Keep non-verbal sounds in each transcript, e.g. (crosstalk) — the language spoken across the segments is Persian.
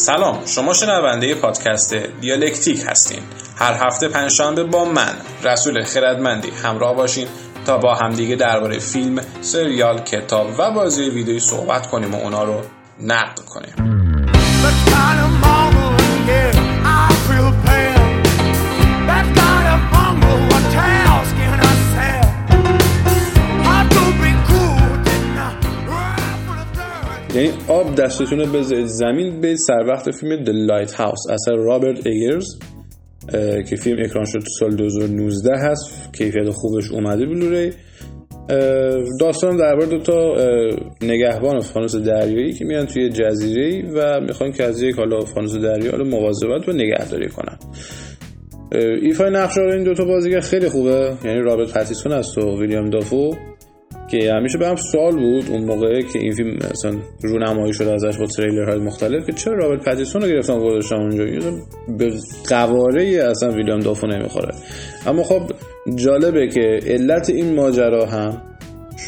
سلام شما شنونده پادکست دیالکتیک هستین. هر هفته پنجشنبه با من رسول خردمندی همراه باشین تا با همدیگه درباره فیلم سریال کتاب و بازی ویدیویی صحبت کنیم و اونا رو نقد کنیم. یعنی آب دستتون رو بذارید زمین به سر وقت فیلم The Lighthouse اثر رابرت ایگرز که فیلم اکران شد سال 2019 هست کیفیت خوبش اومده بلوری داستان درباره دو تا نگهبان فانوس دریایی که میان توی جزیره و می‌خوان که از یک حالا فانوس دریایی رو مواظبت و نگهداری کنن. ایفای نقش این دوتا بازیگر خیلی خوبه یعنی رابرت پتیسون است و ویلیام دافو. که همیشه به هم سوال بود اون موقع که این فیلم مثلا رونمایی شده ازش با تریلر های مختلف که چرا رابرت پتیسون رو گرفتن گذاشتن اونجا؟ به قواره اصلا ویلیام دافو نمی‌خوره. اما خب جالبه که علت این ماجرا هم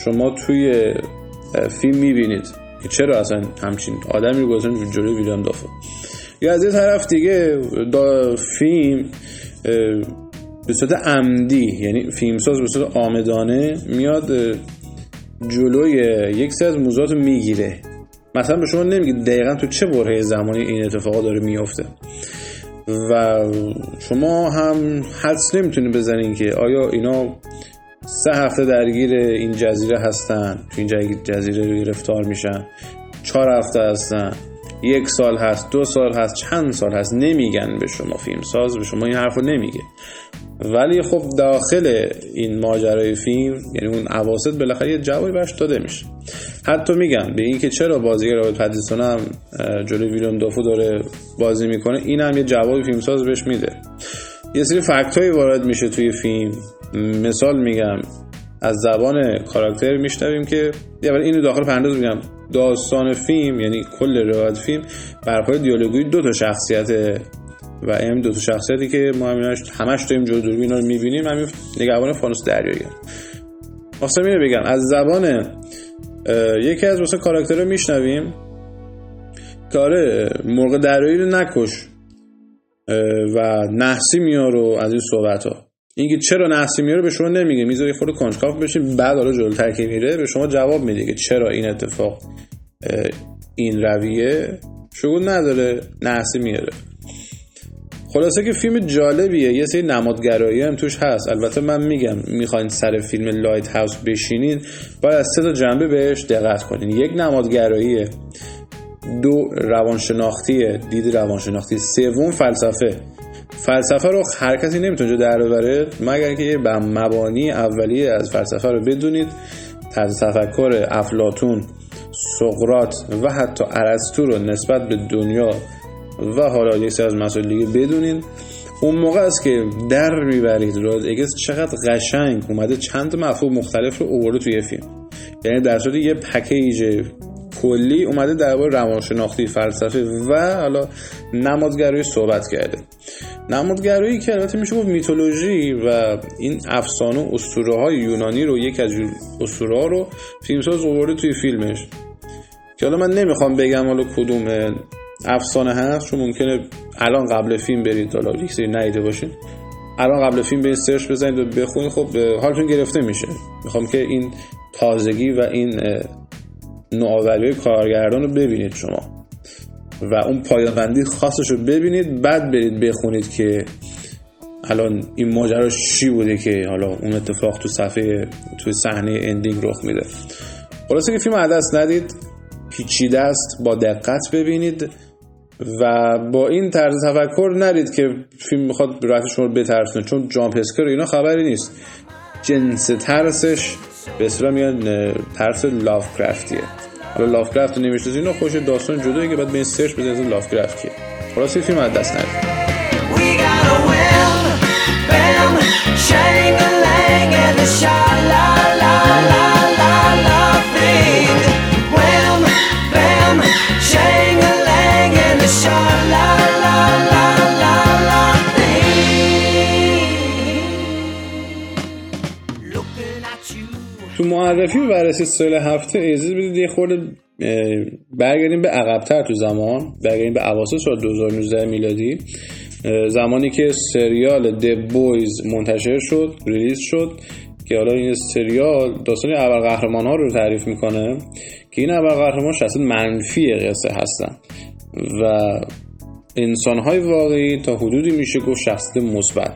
شما توی فیلم می‌بینید که چرا اصلا همچین آدمی گذاشتن جلوی ویلیام دافو. یا از یه طرف دیگه دا فیلم به صورت عمدی یعنی فیلمساز به صورت آمدانه میاد جلوی یک سری از موضوعات می‌گیره. مثلا به شما نمیگه دقیقا تو چه برهه زمانی این اتفاقا داره میفته و شما هم حدس نمی‌تونید بزنین که آیا اینا سه هفته درگیر این جزیره هستن؟ تو این جزیره گرفتار میشن؟ چهار هفته هستن؟ یک سال هست دو سال هست چند سال هست نمیگن به شما فیلم ساز به شما این حرف رو نمیگه. ولی خب داخل این ماجرای فیلم یعنی اون عواسط بالاخره یه جوابی برش داده میشه. حتی میگم به اینکه چرا بازیگر رابرت پتیسون هم جلوی ویلیام دافو داره بازی می‌کنه این هم یه جوابی فیلمساز بهش میده. یه سری فکت وارد میشه توی فیلم. مثال میگم از زبان کاراکتر میشنویم که یه اینو داخل پرنداز میگم. داستان فیلم یعنی کل روایت فیلم بر پای دیالوگی دو تا شخصیت و این دو تا شخصیتی که ما همیناش همش داریم جلو دوربین رو می‌بینیم همین نگهبان فانوس دریایی. خواستم اینو بگم از زبان یکی از واسه کاراکتر رو میشنویم. که آره مرغ دریایی رو نکش و نحسی میارو از این صحبت ها اینکه چرا نحسی میاره به شما نمیگه. می‌ذاره خود کنجکاف بشین بعد حالا جلوتر که میره به شما جواب میده که چرا این اتفاق این رویه شغل نداره نحسی میاره. خلاصه که فیلم جالبیه. یه سری نمادگرایی هم توش هست. البته من میگم می‌خواین سر فیلم لایت هاوس بشینین باید از سه تا جنبه بهش دقت کنین. یک نمادگراییه دو روانشناختیه دید روانشناختی سوم فلسفه. فلسفه رو هر کسی نمی‌تونه در ببره مگر که یه مبانی اولیه از فلسفه رو بدونید. طرز تفکر افلاتون سقرات و حتی ارسطو رو نسبت به دنیا و حالا یه از مسائل دیگه بدونین. اون موقع است که در می‌برید. راد اگز چقدر قشنگ اومده چند مفهوم مختلف رو اوورده توی فیلم. یعنی در صورت یه پکیج کلی اومده درباره روانشناختی فلسفه و حالا نمادگرایی صحبت کرده. نمادگرایی که البته میشه گفت میتولوژی و این افسانه و اسطوره های یونانی رو یک از اسطوره ها رو فیلمساز آورده توی فیلمش. که حالا من نمی‌خوام بگم حالا کدوم افسانه هست چون ممکنه الان قبل فیلم برید حالا یک سری نیده باشین. الان قبل فیلم برید سرچ بزنید و بخونید. خب حالتون گرفته میشه. می‌خوام که این تازگی و این نوآوری کارگردان رو ببینید شما. و اون پایان خاصش رو ببینید بعد برید بخونید که الان این ماجرا چی بوده که حالا اون اتفاق تو صفحه تو صحنه ending رخ میده. خلاصه که فیلم از دست ندید پیچیده است با دقت ببینید و با این طرز تفکر نرید که فیلم می‌خواد رفت شما رو بترسونه چون jump scare اینا خبری نیست. جنس ترسش به اصطلاح میگن ترس Lovecraft یه حالا Lovecraft رو نمی‌شناسید اینا خودش داستان جدایی که باید برین search بزنید Lovecraft کیه خلاص فیلم از دست معرفی و بررسی سال هفته اجازه بدید یه خورده برگردیم به عقبتر تو زمان برگردیم به اواسط سال 2019 میلادی. زمانی که سریال د بویز منتشر شد ریلیز شد که حالا این سریال داستان قهرمان ها رو تعریف می‌کنه که این قهرمان شخص منفی قصه هستن. و انسان های واقعی تا حدودی میشه گفت شخصیت مثبت.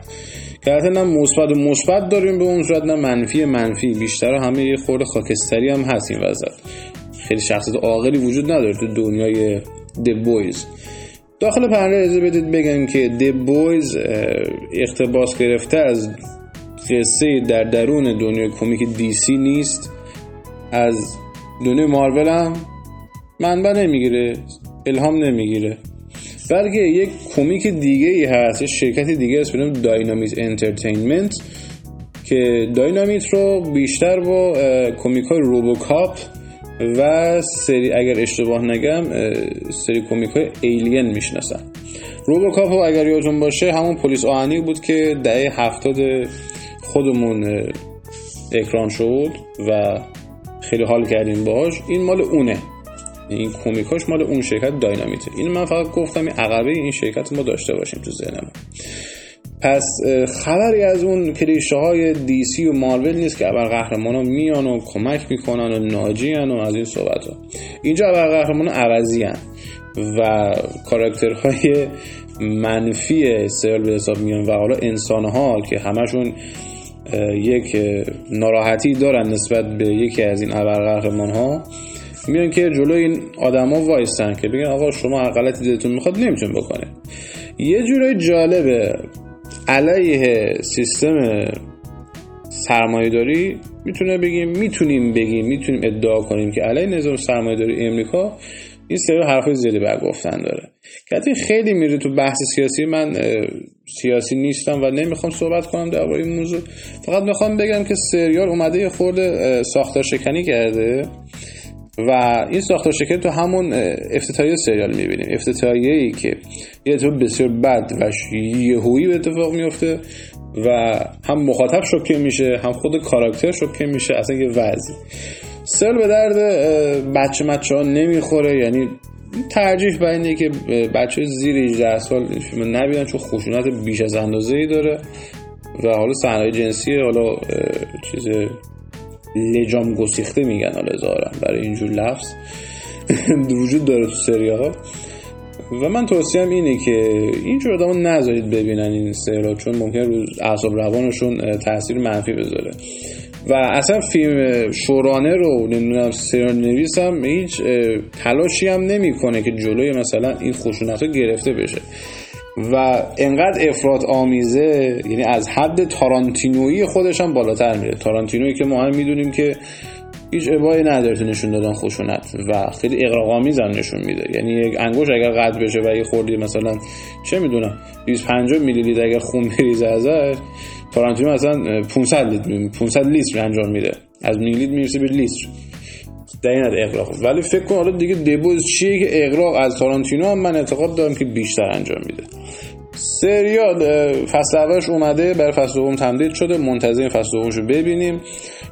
که نه مثبت و مثبت داریم به اون صورت نه منفی منفی. بیشتر همه یه خورده خاکستری هم هست این وسط خیلی شخصیت عاقلی وجود نداره تو دنیای The Boys داخل اجازه بدید بگم که The Boys اقتباس گرفته از قصه در درون دنیای کمیک DC نیست. از دنیای مارول هم منبع نمی‌گیره الهام نمی‌گیره. بلکه یک کمیک دیگه ای هست یه شرکت دیگه هست به Dynamite Entertainment که Dynamite رو بیشتر با کمیک های روبوکاپ و سری اگر اشتباه نگم سری کمیک های ایلین می‌شناسن. روبوکاپ رو اگر یادتون باشه همون پلیس آهنی بود که دهه هفتاد خودمون اکران شد و خیلی حال کردیم باش این مال اونه. این کمیکاش مال اون شرکت داینامیته. این من فقط گفتم این عقبه این شرکت ما داشته باشیم تو ذهنمون. پس خبری از اون کلیشه های دی سی و مارول نیست که ابر قهرمان ها میان و کمک می‌کنن و ناجیان و از این صحبت ها. اینجا ابر قهرمان عوضی هن و کاراکترهای منفی سریال به حساب میان و حالا انسان ها که همشون یک ناراحتی دارن نسبت به یکی از این ابر قهرمان ها میان که جلوی این آدما وایستن که بگن آقا شما غلطی دلتون می‌خواد نمیتون بکنه یه جورای جالبه. علیه سیستم سرمایه داری می‌تونه بگیم می‌تونیم بگیم می‌تونیم ادعا کنیم که علیه نظام سرمایه داری امریکا این سری حرفای زیادی بر گفتن داره. که خیلی میره تو بحث سیاسی. من سیاسی نیستم و نمی‌خوام صحبت کنم در این موضوع. فقط می‌خوام بگم که سریال اومده یه خورده ساختار شکنی کرده. و این ساختار شکل تو همون افتتاحیه سریال می‌بینیم. افتتاحیه ای که یه تو بسیار بد و یهویی به اتفاق میفته و هم مخاطب شوکه میشه هم خود کاراکتر شوکه میشه اصلا یه وضعی. سریال به درد بچه مچه ها نمی‌خوره یعنی ترجیح بر اینه که بچه زیر 18 سال فیلم نبینن چون خشونت بیش از اندازه ای داره و حالا صحنه جنسی حالا چیز لجام گسیخته میگن حالا ظاهرا برای اینجور لفظ (laughs) وجود داره تو سریال و من توصیم اینه که اینجور آدم نذارید ببینن این سریال چون ممکن رو اعصاب روانشون تاثیر منفی بذاره. و اصلا فیلم شورانه رو نمی‌دونم سریال نویس هیچ تلاشی هم نمی‌کنه که جلوی مثلا این خشونت رو گرفته بشه. و انقدر افراد آمیزه یعنی از حد تارانتینویی خودش هم بالاتر میره. تارانتینویی که ما هم می‌دونیم که هیچ ابایی نداره نشون دادن خشونت و خیلی اقراق هم نشون میده. یعنی یک انگوش اگر قطع بشه و یه خوردی مثلا چه می‌دونم 250 میلی لیتر اگر خون بریزه ازش تارانتینو مثلا 500 لیتر 500 لیتر انجام میده. از میلی لیتر می‌رسه به لیتر. این اقراق ولی فکر کن حالا دیگه دبوز چیه که اقراق از تارانتینو هم من اعتقاد دارم که بیشتر انجام میده. سریال فصل اولش اومده بر فصل دوم تمدید شده منتظر فصل دومش رو ببینیم.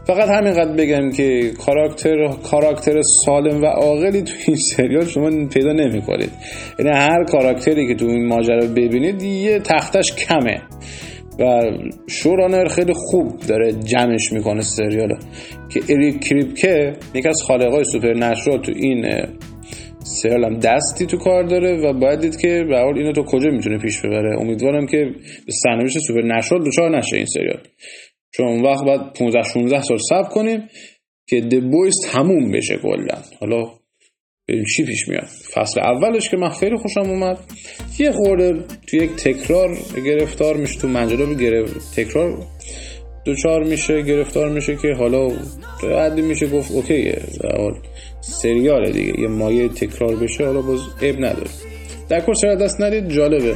فقط همینقدر بگم که کاراکتر کاراکتر سالم و عاقلی تو این سریال شما پیدا نمی‌کنید. یعنی هر کاراکتری که تو این ماجرا ببینید یه تختش کمه. و شورانر خیلی خوب داره جمعش می‌کنه سریال. که اریک کریپکه یکی از خالقای سوپر نشرال تو این سریال هم دستی تو کار داره و باید دید که به حال اینو تو کجا می‌تونه پیش ببره. امیدوارم که سرنوشت سوپر نشرال دوچار نشه این سریال. چون اون وقت باید 15 16 سال صبر کنیم که د بویز تموم بشه کلا. حالا چی پیش میاد؟ فصل اولش که من خیلی خوشم اومد. یه خورده تو یک تکرار گرفتار میشه تو منجلا گرفت تکرار دوچار میشه گرفتار میشه که حالا حدی میشه گفت اوکیه سریال دیگه یه مایه تکرار بشه حالا باز عیب نداره. در کل چرا دست ندید جالبه.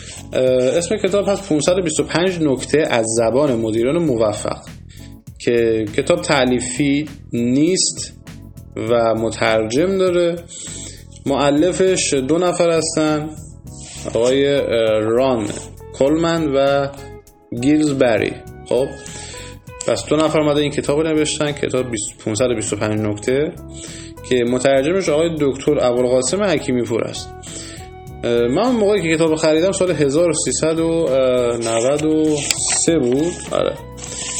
اسم کتاب هست 525 نکته از زبان مدیران موفق که کتاب تعلیفی نیست و مترجم داره. معلفش دو نفر هستن آقای ران کلمن و گیلز بری خب پس دو نفر اومده این کتاب نوشتن کتاب 525 نکته که مترجمش آقای دکتر ابوالقاسم حکیمی پور است. من موقعی که کتاب خریدم سال 1393 بود. آره.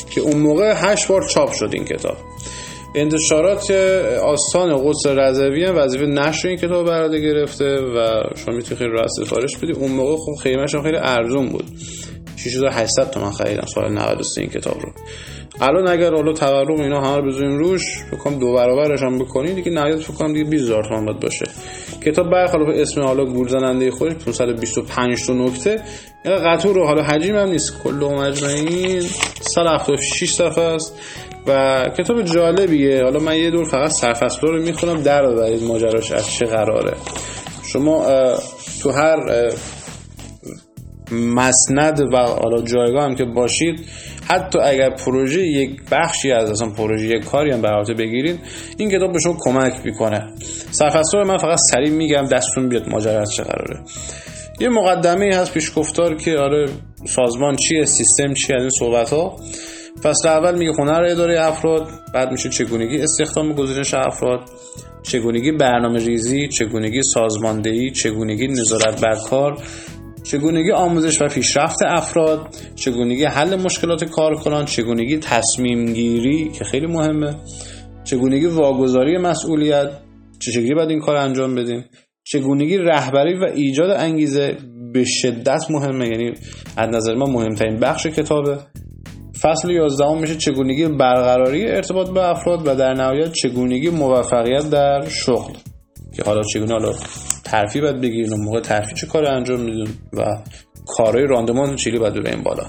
که اون موقع هشت بار چاپ شد این کتاب. انتشارات آستان قدس رضوی هم وظیفه نشر این کتاب برده گرفته و شما می‌تونید خیلی راست سفارش بدید اون موقع خب خیلی ارزون بود. 6800 تومن خریدم. سال 93 این کتاب رو. الان اگر حالا تورم اینا همه رو بزنیم روش بکنم دو برابرش هم بکنید دیگه نهایت فکر کنم دیگه 20000 تومن باید باشه. کتاب برخلاف اسم حالا گول زننده خودش 525 تا نکته. یا قطور رو حالا حجم هم نیست. کل مجمعین 176 صفحه است. و کتاب جالبیه. حالا من یه دور فقط سرفصل رو می‌خونم. در ببرید ماجراش از چه قراره. شما تو هر مسند و حالا جایگاه هم که باشید حتی اگر پروژه یک بخشی از اصلا پروژه یک کاری هم برات بگیرید این کتاب به شما کمک می‌کنه. سرفصل من فقط سریع میگم دستون بیاد ماجرا چه قراره. یه مقدمه هست پیش گفتار که آره سازمان چیه سیستم چیه از این صحبت ها فصل اول میگه هنر اداره افراد بعد میشه چگونگی استخدام گزینش افراد چگونگی برنامه ریزی چگونگی سازماندهی چگونگی نظارت بر کار. چگونگی آموزش و پیشرفت افراد چگونگی حل مشکلات کارکنان چگونگی تصمیم گیری که خیلی مهمه چگونگی واگذاری مسئولیت چه باید این کار انجام بدیم چگونگی رهبری و ایجاد انگیزه به شدت مهمه یعنی از نظر ما مهمترین بخش کتابه. فصل 11 میشه چگونگی برقراری ارتباط به افراد و در نهایت چگونگی موفقیت در شغل. که حالا چگونه؟ حالا ترفی باید بگیرین اون موقع ترفی چه کار انجام میدون و کارهای راندمان چیلی باید این بالا.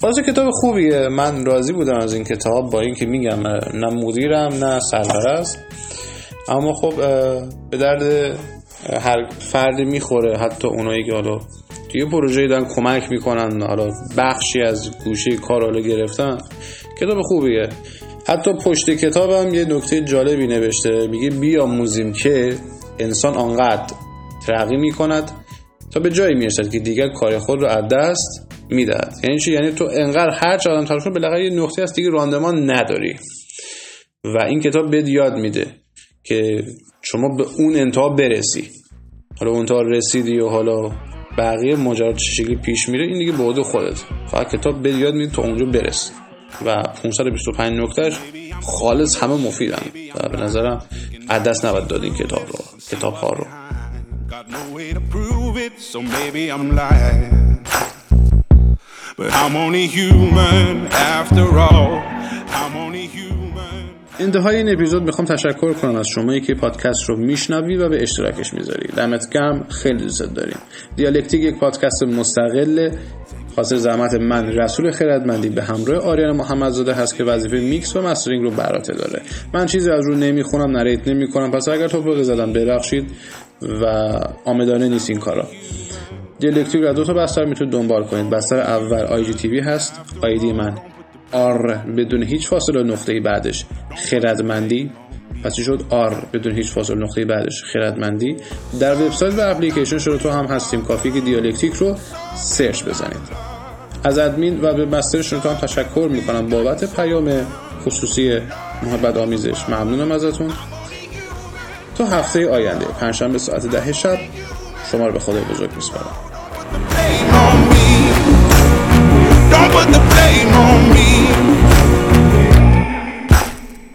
خلاصه کتاب خوبیه. من راضی بودم از این کتاب با اینکه میگم نه مدیرم نه سرپرست اما خب به درد هر فردی می‌خوره. حتی اونایی که حالا توی پروژه دارن کمک می‌کنن حالا بخشی از گوشه کار حالا گرفتن. کتاب خوبیه. حتی پشت کتابم یه نکته جالبی نوشته. میگه بیاموزیم که انسان آنقدر ترقی می‌کند تا به جایی می‌رسد که دیگر کار خود رو از دست می‌دهد. یعنی چی؟ یعنی تو انقدر هر چه آدم تلاش کنه بالاخره یه نقطه از دیگه راندمان نداری. و این کتاب بهت یاد میده که شما به اون انتها برسی. حالا اون انتها رسیدی و حالا بقیه ماجرا چه پیش میره این دیگه بعد خودت. فقط کتاب به یاد میده تا اونجا برسی. و 525 نکتهش خالص همه مفیدن. و به نظرم از دست نباید داد این کتاب رو. کتاب ها رو انتهای این اپیزود می‌خوام تشکر کنم از شمایی که پادکست رو میشنوی و به اشتراکش می‌ذاری دمت گرم خیلی دوست داریم. دیالکتیک یک پادکست مستقل. حاصل زحمت من رسول خردمندی به همراه آریان محمدزاده هست که وظیفه میکس و mastering رو بر عهده داره. من چیزی از رو نمی‌خونم narrate نمی‌کنم. پس اگر تپق زدم ببخشید و عامدانه نیست این کارا. دیالکتیک رو دو تا بستر می‌تونید دنبال کنید. بستر اول IGTV هست. آیدی من R بدون هیچ فاصله نقطه بعدش خردمندی. پس شد؟ R بدون هیچ فاصله نقطه بعدش. خردمندی در وبسایت و اپلیکیشن شنوتو هم هستیم. کافی که دیالکتیک رو search بزنید. از ادمین و webmaster شون هم تشکر می‌کنم. بابت پیام خصوصی محبت آمیزش. ممنونم ازتون. تا هفته آینده پنجشنبه ساعت ده شب شما رو به خدای بزرگ میسپارم.